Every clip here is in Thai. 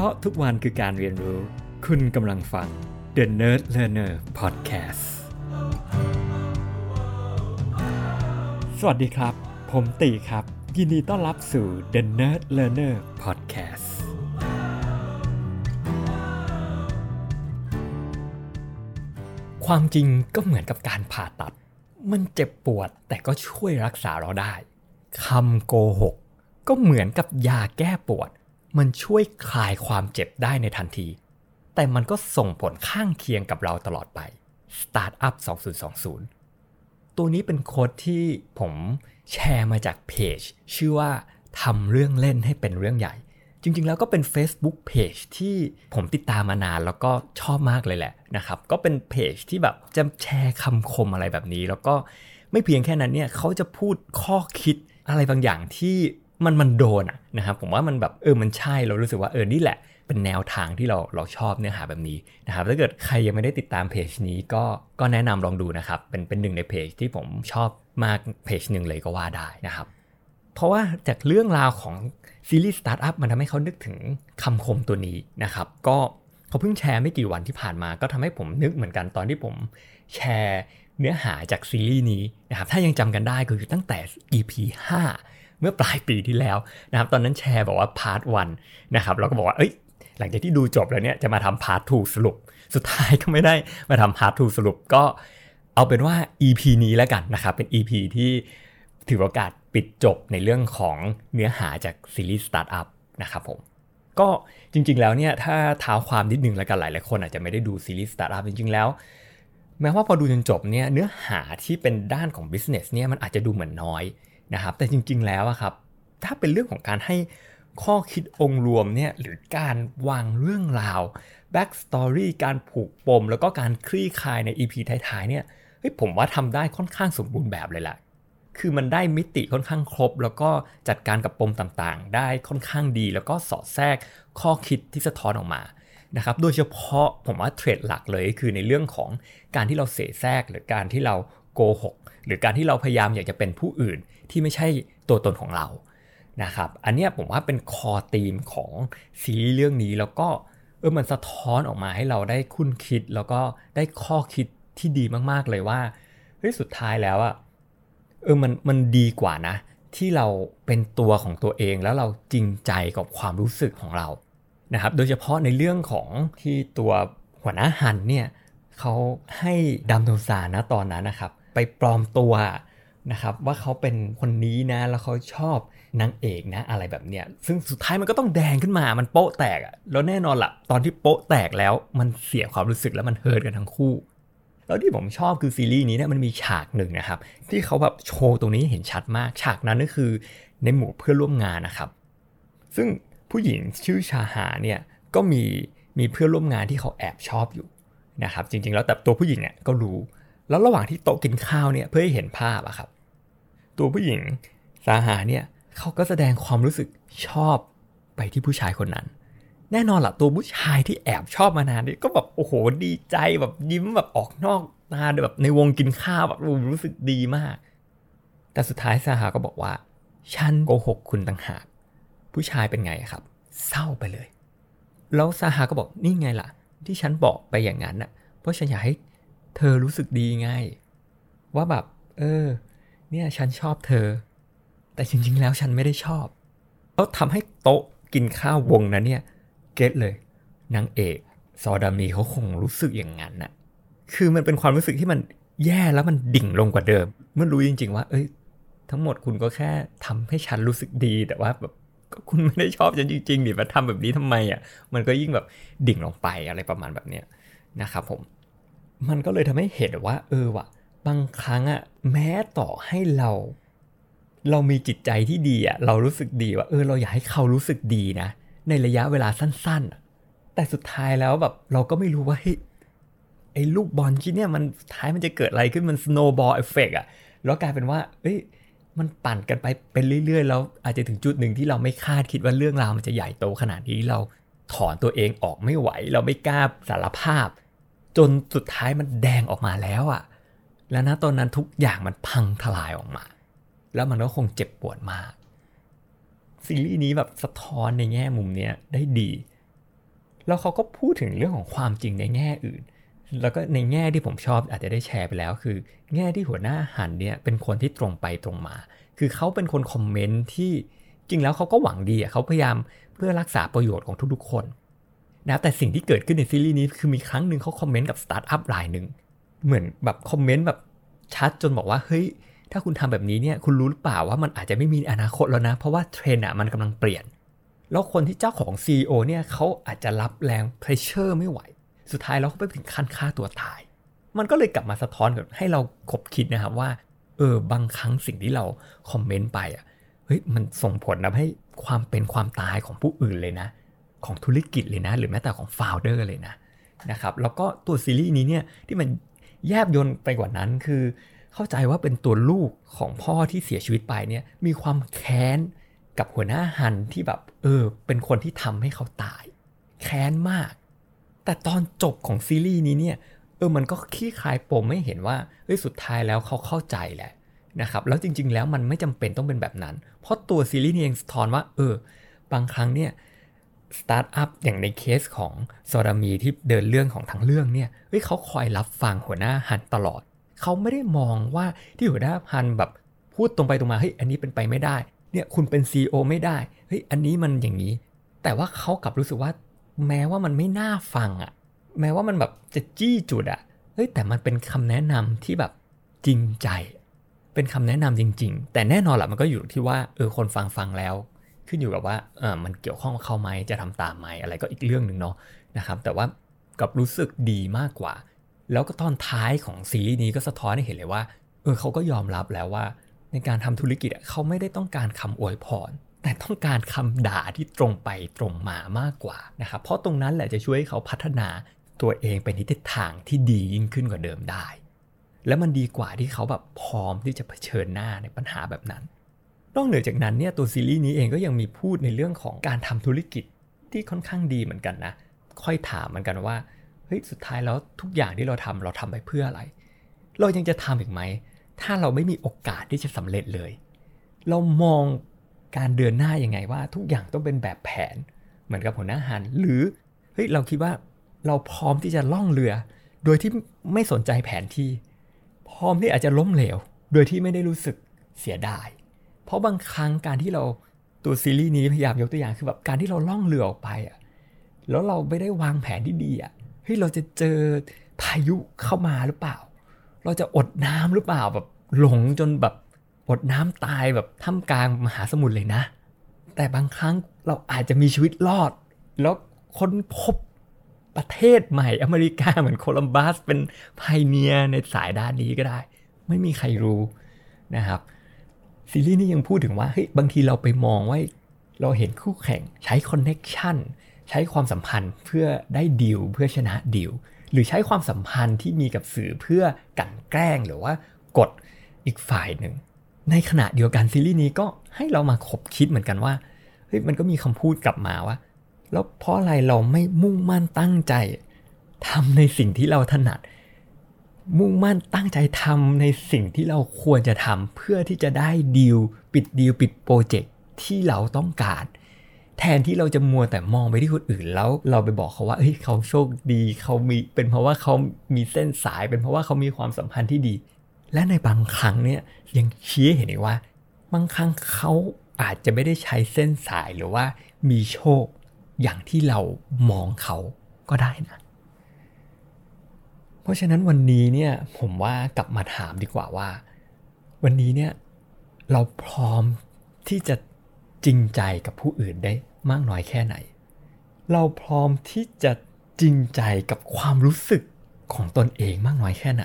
พราะทุกวันคือการเรียนรู้ คุณกำลังฟัง The Nerd Learner Podcast สวัสดีครับ ผมตีครับ ยินดีต้อนรับสู่ The Nerd Learner Podcast ความจริงก็เหมือนกับการผ่าตัด มันเจ็บปวดแต่ก็ช่วยรักษาเราได้คำโกหกก็เหมือนกับยาแก้ปวด มันช่วยคลายความเจ็บได้ในทันที แต่มันก็ส่งผลข้างเคียงกับเราตลอดไป Startup 2020 ตัวนี้เป็นโค้ดที่ผมแชร์มาจากเพจ ชื่อว่าทำเรื่องเล่นให้เป็นเรื่องใหญ่ จริงๆ แล้วก็เป็น Facebook Page ที่ผมติดตามมานานแล้วก็ชอบมากเลยแหละนะครับ ก็เป็นเพจที่แบบจะแชร์คำคมอะไรแบบนี้ แล้วก็ไม่เพียงแค่นั้นเนี่ยเขาจะพูดข้อคิดอะไรบางอย่างที่ มันมันโดนอะนะครับผมว่ามันแบบเออมันใช่เรารู้สึกว่าเออนี่แหละ เป็นแนวทางที่เราเราชอบเนื้อหาแบบนี้นะครับถ้าเกิดใครยังไม่ได้ติดตามเพจนี้ก็ก็แนะนำลองดูนะครับเป็นเป็นหนึ่งในเพจที่ผมชอบมากเพจหนึ่งเลยก็ว่าได้นะครับเพราะว่าจากเรื่องราวของซีรีส์สตาร์ทอัพมันทำให้เขานึกถึงคำคมตัวนี้นะครับก็เขาเพิ่งแชร์ไม่กี่วันที่ผ่านมา ก็ทำให้ผมนึกเหมือนกันตอนที่ผมแชร์เนื้อหาจากซีรีส์นี้นะครับถ้ายังจำกันได้ก็คือตั้งแต่ EP 5 เมื่อปลายปีที่แล้วนะครับตอนนั้นแชร์บอกว่า part one นะครับแล้วก็บอกว่าเอ้ยหลังจากที่ดูจบแล้วเนี่ยจะมาทำ part two สรุป สุดท้ายก็ไม่ได้มาทำ part two สรุปก็เอาเป็นว่า EP นี้แล้วกันนะครับเป็น EP ที่ถือโอกาสปิดจบในเรื่องของเนื้อหาจากซีรีส์สตาร์ทอัพนะครับผมก็จริงๆแล้วเนี่ยถ้าเท้าความนิดนึงแล้วกันหลายๆคนอาจจะไม่ได้ดูซีรีส์สตาร์ทอัพจริงๆแล้วแม้ว่าพอดูจนจบเนี่ยเนื้อหาที่เป็นด้านของ business เนี่ยมันอาจจะดูเหมือนน้อย นะครับ แต่จริง ๆ แล้วอะครับ ถ้าเป็นเรื่องของการให้ข้อคิดองค์รวมเนี่ยหรือการวางเรื่องราว back story การผูกปม แล้วก็การคลี่คลายใน EP ท้ายๆเนี่ยเฮ้ยผมว่าทำได้ค่อนข้างสมบูรณ์แบบเลยแหละคือมันได้มิติค่อนข้างครบ แล้วก็จัดการกับปมต่างๆ ได้ค่อนข้างดี แล้วก็สอดแทรกข้อคิดที่สะท้อนออกมานะครับโดยเฉพาะผมว่าเทรดหลักเลยคือในเรื่องของการที่เราเสแสร้งหรือการที่เรา โกหกหรือการที่เราพยายามอยากจะเป็นผู้อื่นที่ไม่ใช่ตัวตนของเรานะครับ อันนี้ผมว่าเป็นคอธีมของซีรีส์เรื่องนี้แล้วก็เออมันสะท้อนออกมาให้เราได้คุ้นคิด แล้วก็ได้ข้อคิดที่ดีมากๆเลยว่าเฮ้ยสุดท้ายแล้วอะเออมันมันดีกว่านะ ที่เราเป็นตัวของตัวเองแล้วเราจริงใจกับความรู้สึกของเรานะครับ โดยเฉพาะในเรื่องของที่ตัวหัวหน้าหันเนี่ยเขาให้ดำโทซานะตอนนั้นนะครับ ไปปลอมตัวนะครับว่าเขาเป็นคนนี้นะแล้วเขาชอบนางเอกนะอะไรแบบเนี้ยซึ่งสุดท้ายมันก็ต้องแดงขึ้นมามันโป๊ะแตกอะแล้วแน่นอนละ่ะ ตอนที่โป๊ะแตกแล้วมันเสียความรู้สึกแล้วมันเฮิร์ตกันทั้งคู่ แล้วที่ผมชอบคือซีรีส์นี้เนี่ยมันมีฉากหนึ่งนะครับ ที่เขาแบบโชว์ตรงนี้เห็นชัดมากฉากนั้นก็คือในหมู่เพื่อนร่วมงานนะครับ ซึ่งผู้หญิงชื่อชาหาเนี่ยก็มีมีเพื่อนร่วมงานที่เขาแอบชอบอยู่นะครับจริงๆแล้วแต่ตัวผู้หญิงเนี่ยก็รู้ แล้วระหว่างที่โต๊ะกินข้าวเนี่ยเพื่อให้เห็นภาพอะครับ ตัวผู้หญิงสาหาเนี่ยเขาก็แสดงความรู้สึกชอบไปที่ผู้ชายคนนั้น แน่นอนละตัวผู้ชายที่แอบชอบมานานนี่ก็แบบโอ้โหดีใจแบบยิ้มแบบออกนอกตาแบบในวงกินข้าวแบบรู้สึกดีมาก แต่สุดท้ายสาหาก็บอกว่า ฉันโกหกคุณต่างหาก ผู้ชายเป็นไงครับ เศร้าไปเลย แล้วสาหาก็บอกนี่ไงล่ะ ที่ฉันบอกไปอย่างนั้นน่ะเพราะฉันอยากให้ เธอรู้สึกดีไง ว่าแบบ เออ เนี่ยฉันชอบเธอ แต่จริง ๆ แล้วฉันไม่ได้ชอบแล้วทำให้โต๊ะกินข้าววงนั้นเนี่ย เก็ตเลยนางเอกซอดามีเขาคงรู้สึกอย่างนั้นน่ะ คือมันเป็นความรู้สึกที่มันแย่แล้วมันดิ่งลงกว่าเดิม เมื่อรู้จริง ๆ ว่า เอ้ย ทั้งหมดคุณก็แค่ทำให้ฉันรู้สึกดี แต่ว่าแบบก็คุณไม่ได้ชอบฉันจริงๆดิมาทำแบบนี้ทำไมอะ มันก็ยิ่งแบบดิ่งลงไปอะไรประมาณแบบเนี้ยนะครับผม มันก็เลยทำให้เห็นว่า เออว่ะบางครั้งอะแม้ต่อให้เรา เรามีจิตใจที่ดีอะเรารู้สึกดีว่าเออเราอยากให้เขารู้สึกดีนะ ในระยะเวลาสั้นๆ แต่สุดท้ายแล้วแบบเราก็ไม่รู้ว่าเฮ้ยไอ้ลูกบอลที่เนี่ยมันท้ายมันจะเกิดอะไรขึ้นมัน snowball effect อะแล้วกลายเป็นว่า เอ้ยมันปั่นกันไปเป็นเรื่อยๆ แล้วอาจจะถึงจุดหนึ่งที่เราไม่คาดคิดว่าเรื่องราวมันจะใหญ่โตขนาดนี้เราถอนตัวเองออกไม่ไหว เราไม่กล้าสารภาพ จนสุดท้ายมันแดงออกมาแล้วอะแล้วนะตอนนั้นทุกอย่างมันพังทลายออกมา แล้วมันก็คงเจ็บปวดมาก ซีรีส์นี้แบบสะท้อนในแง่มุมเนี้ยได้ดี แล้วเขาก็พูดถึงเรื่องของความจริงในแง่อื่น แล้วก็ในแง่ที่ผมชอบอาจจะได้แชร์ไปแล้ว คือ แง่ที่หัวหน้าฮันเนี่ยเป็นคนที่ตรงไปตรงมา คือเขาเป็นคนคอมเมนต์ที่จริงแล้วเขาก็หวังดีเขาพยายามเพื่อรักษาประโยชน์ของทุกๆคน นะแต่สิ่งที่เกิดขึ้นในซีรีส์นี้คือมีครั้งหนึ่งเขาคอมเมนต์กับสตาร์ทอัพรายหนึ่งเหมือนแบบคอมเมนต์แบบชัดจนบอกว่าเฮ้ยถ้าคุณทำแบบนี้เนี่ยคุณรู้หรือเปล่าว่ามันอาจจะไม่มีอนาคตแล้วนะ เพราะว่าเทรนด์อะมันกำลังเปลี่ยน แล้วคนที่เจ้าของ CEO เนี่ยเขาอาจจะรับแรง pressure ไม่ไหว สุดท้ายแล้วเขาไปถึงขั้นฆ่าตัวตาย มันก็เลยกลับมาสะท้อนกับให้เราขบคิดนะครับว่าเออบางครั้งสิ่งที่เราคอมเมนต์ไปอะเฮ้ยมันส่งผลทำให้ความเป็นความตายของผู้อื่นเลยนะ ของธุรกิจเลยนะ หรือแม้แต่ของ founder เลยนะนะครับแล้วก็ตัวซีรีส์นี้เนี่ยที่มันแยบยนไปกว่านั้นคือ เข้าใจว่าเป็นตัวลูกของพ่อที่เสียชีวิตไปเนี่ยมีความแค้นกับหัวหน้าฮันที่แบบเออเป็นคนที่ทำให้เขาตาย แค้นมาก แต่ตอนจบของซีรีส์นี้เนี่ยเออมันก็ขี้คลายปมไม่เห็นว่าเฮ้ยสุดท้ายแล้วเขาเข้าใจแหละนะครับแล้วจริง ๆ แล้วมันไม่จำเป็นต้องเป็นแบบนั้น เพราะตัวซีรีส์นี้เองสะท้อนว่าเออบางครั้งเนี่ย สตาร์ทอัพอย่างในเคสของซอดัลมีที่เดินเรื่องของทั้งเรื่องเนี่ยเฮ้ยเขาคอยรับฟังหัวหน้าฮันตลอด เขาไม่ได้มองว่าที่หัวหน้าฮันแบบพูดตรงไปตรงมาเฮ้ยอันนี้เป็นไปไม่ได้ เนี่ยคุณเป็น CEO ไม่ได้เฮ้ยอันนี้มันอย่างนี้ แต่ว่าเขากลับรู้สึกว่า แม้ว่ามันไม่น่าฟังอะแม้ว่ามันแบบจะจี้จุดอะ่ะเฮ้ยแต่มันเป็นคำแนะนำที่แบบจริงใจ เป็นคำแนะนำจริง ๆ แต่แน่นอนแหละมันก็อยู่ที่ว่าเออคนฟังฟังแล้ว ขึ้นอยู่กับว่าเออมันเกี่ยวข้องกับเขาไหมจะทำตามไหมอะไรก็อีกเรื่องหนึ่งเนาะนะครับแต่ว่ากับรู้สึกดีมากกว่า แล้วก็ตอนท้ายของซีรีส์นี้ก็สะท้อนให้เห็นเลยว่าเออเขาก็ยอมรับแล้วว่า ในการทำธุรกิจเขาไม่ได้ต้องการคำอวยพรแต่ต้องการคำด่าที่ตรงไปตรงมามากกว่านะครับเพราะตรงนั้นแหละจะช่วยให้เขาพัฒนาตัวเองไปในทิศทางที่ดียิ่งขึ้นกว่าเดิมได้ และมันดีกว่าที่เขาแบบพร้อมที่จะเผชิญหน้าในปัญหาแบบนั้น นอกเหนือจากนั้นเนี่ยตัวซีรีส์นี้เองก็ยังมีพูดในเรื่องของการทำธุรกิจที่ค่อนข้างดีเหมือนกันนะ ค่อยถามเหมือนกันว่าเฮ้ยสุดท้ายแล้วทุกอย่างที่เราทำเราทำไปเพื่ออะไร เรายังจะทำอีกไหม ถ้าเราไม่มีโอกาสที่จะสำเร็จเลย เรามองการเดินหน้ายังไงว่าทุกอย่างต้องเป็นแบบแผน เหมือนกับหัวหน้าหันหรือเฮ้ยเราคิดว่าเราพร้อมที่จะล่องเรือ โดยที่ไม่สนใจแผนที่ พร้อมที่อาจจะล้มเหลว โดยที่ไม่ได้รู้สึกเสียดาย เพราะบางครั้งการที่เราตัวซีรีส์นี้พยายามยกตัวอย่างคือแบบการที่เราล่องเรือออกไปอะแล้วเราไม่ได้วางแผนที่ดีอะเฮ้ยเราจะเจอพายุเข้ามาหรือเปล่า เราจะอดน้ำหรือเปล่าแบบหลงจนแบบอดน้ำตายแบบท่ามกลางมหาสมุทรเลยนะ แต่บางครั้งเราอาจจะมีชีวิตรอด แล้วค้นพบประเทศใหม่อเมริกาเหมือนโคลัมบัสเป็น pioneer ในสายด้านนี้ก็ได้ ไม่มีใครรู้นะครับ ซีรีส์นี้ยังพูดถึงว่าเฮ้ยบางทีเราไปมองว่าเราเห็นคู่แข่งใช้ connection ใช้ความสัมพันธ์เพื่อได้ดีลเพื่อชนะดีลหรือใช้ความสัมพันธ์ที่มีกับสื่อเพื่อกลั่นแกล้งหรือว่ากดอีกฝ่ายหนึ่ง ในขณะเดียวกันซีรีส์นี้ก็ให้เรามาคบคิดเหมือนกันว่าเฮ้ยมันก็มีคำพูดกลับมาว่า แล้วเพราะอะไรเราไม่มุ่งมั่นตั้งใจทำในสิ่งที่เราถนัด มุ่งมั่นตั้งใจทำในสิ่งที่เราควรจะทำเพื่อที่จะได้ดีลปิดดีลปิดโปรเจกต์ที่เราต้องการ แทนที่เราจะมัวแต่มองไปที่คนอื่น แล้วเราไปบอกเขาว่าเฮ้ยเขาโชคดีเขามีเป็นเพราะว่าเขามีเส้นสาย เป็นเพราะว่าเขามีความสัมพันธ์ที่ดี และในบางครั้งเนี่ยยังชี้เห็นว่า บางครั้งเขาอาจจะไม่ได้ใช้เส้นสายหรือว่ามีโชคอย่างที่เรามองเขาก็ได้นะ เพราะฉะนั้นวันนี้เนี่ยผมว่ากลับมาถามดีกว่าว่า วันนี้เนี่ยเราพร้อมที่จะจริงใจกับผู้อื่นได้มากน้อยแค่ไหน เราพร้อมที่จะจริงใจกับความรู้สึกของตนเองมากน้อยแค่ไหน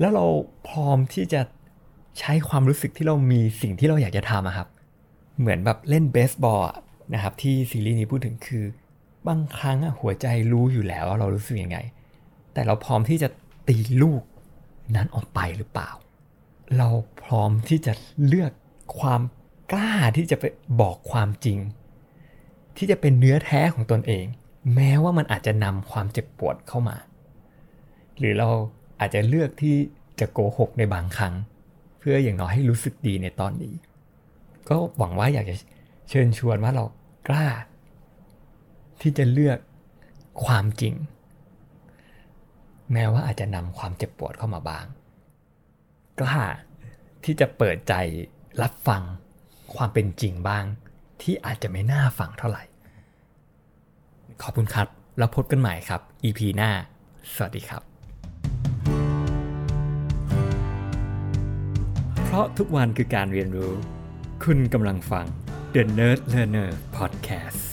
แล้วเราพร้อมที่จะใช้ความรู้สึกที่เรามีสิ่งที่เราอยากจะทำครับ เหมือนแบบเล่นเบสบอลนะครับที่ซีรีส์นี้พูดถึงคือบางครั้งหัวใจรู้อยู่แล้วว่าเรารู้สึกยังไง แต่เราพร้อมที่จะตีลูกนั้นออกไปหรือเปล่า เราพร้อมที่จะเลือกความกล้าที่จะไปบอกความจริง ที่จะเป็นเนื้อแท้ของตนเอง แม้ว่ามันอาจจะนำความเจ็บปวดเข้ามา หรือเราอาจจะเลือกที่จะโกหกในบางครั้ง เพื่ออย่างน้อยให้รู้สึกดีในตอนนี้ ก็หวังว่าอยากจะเชิญชวนว่าเรากล้า ที่จะเลือกความจริง แม้ว่าอาจจะนำความเจ็บปวดเข้ามาบ้าง กล้าที่จะเปิดใจรับฟังความเป็นจริงบ้าง ที่อาจจะไม่น่าฟังเท่าไหร่ ขอบคุณครับ แล้วพบกันใหม่ครับ EP หน้า สวัสดีครับเพราะทุกวันคือการเรียนรู้ คุณกำลังฟัง The Nerd Learner Podcast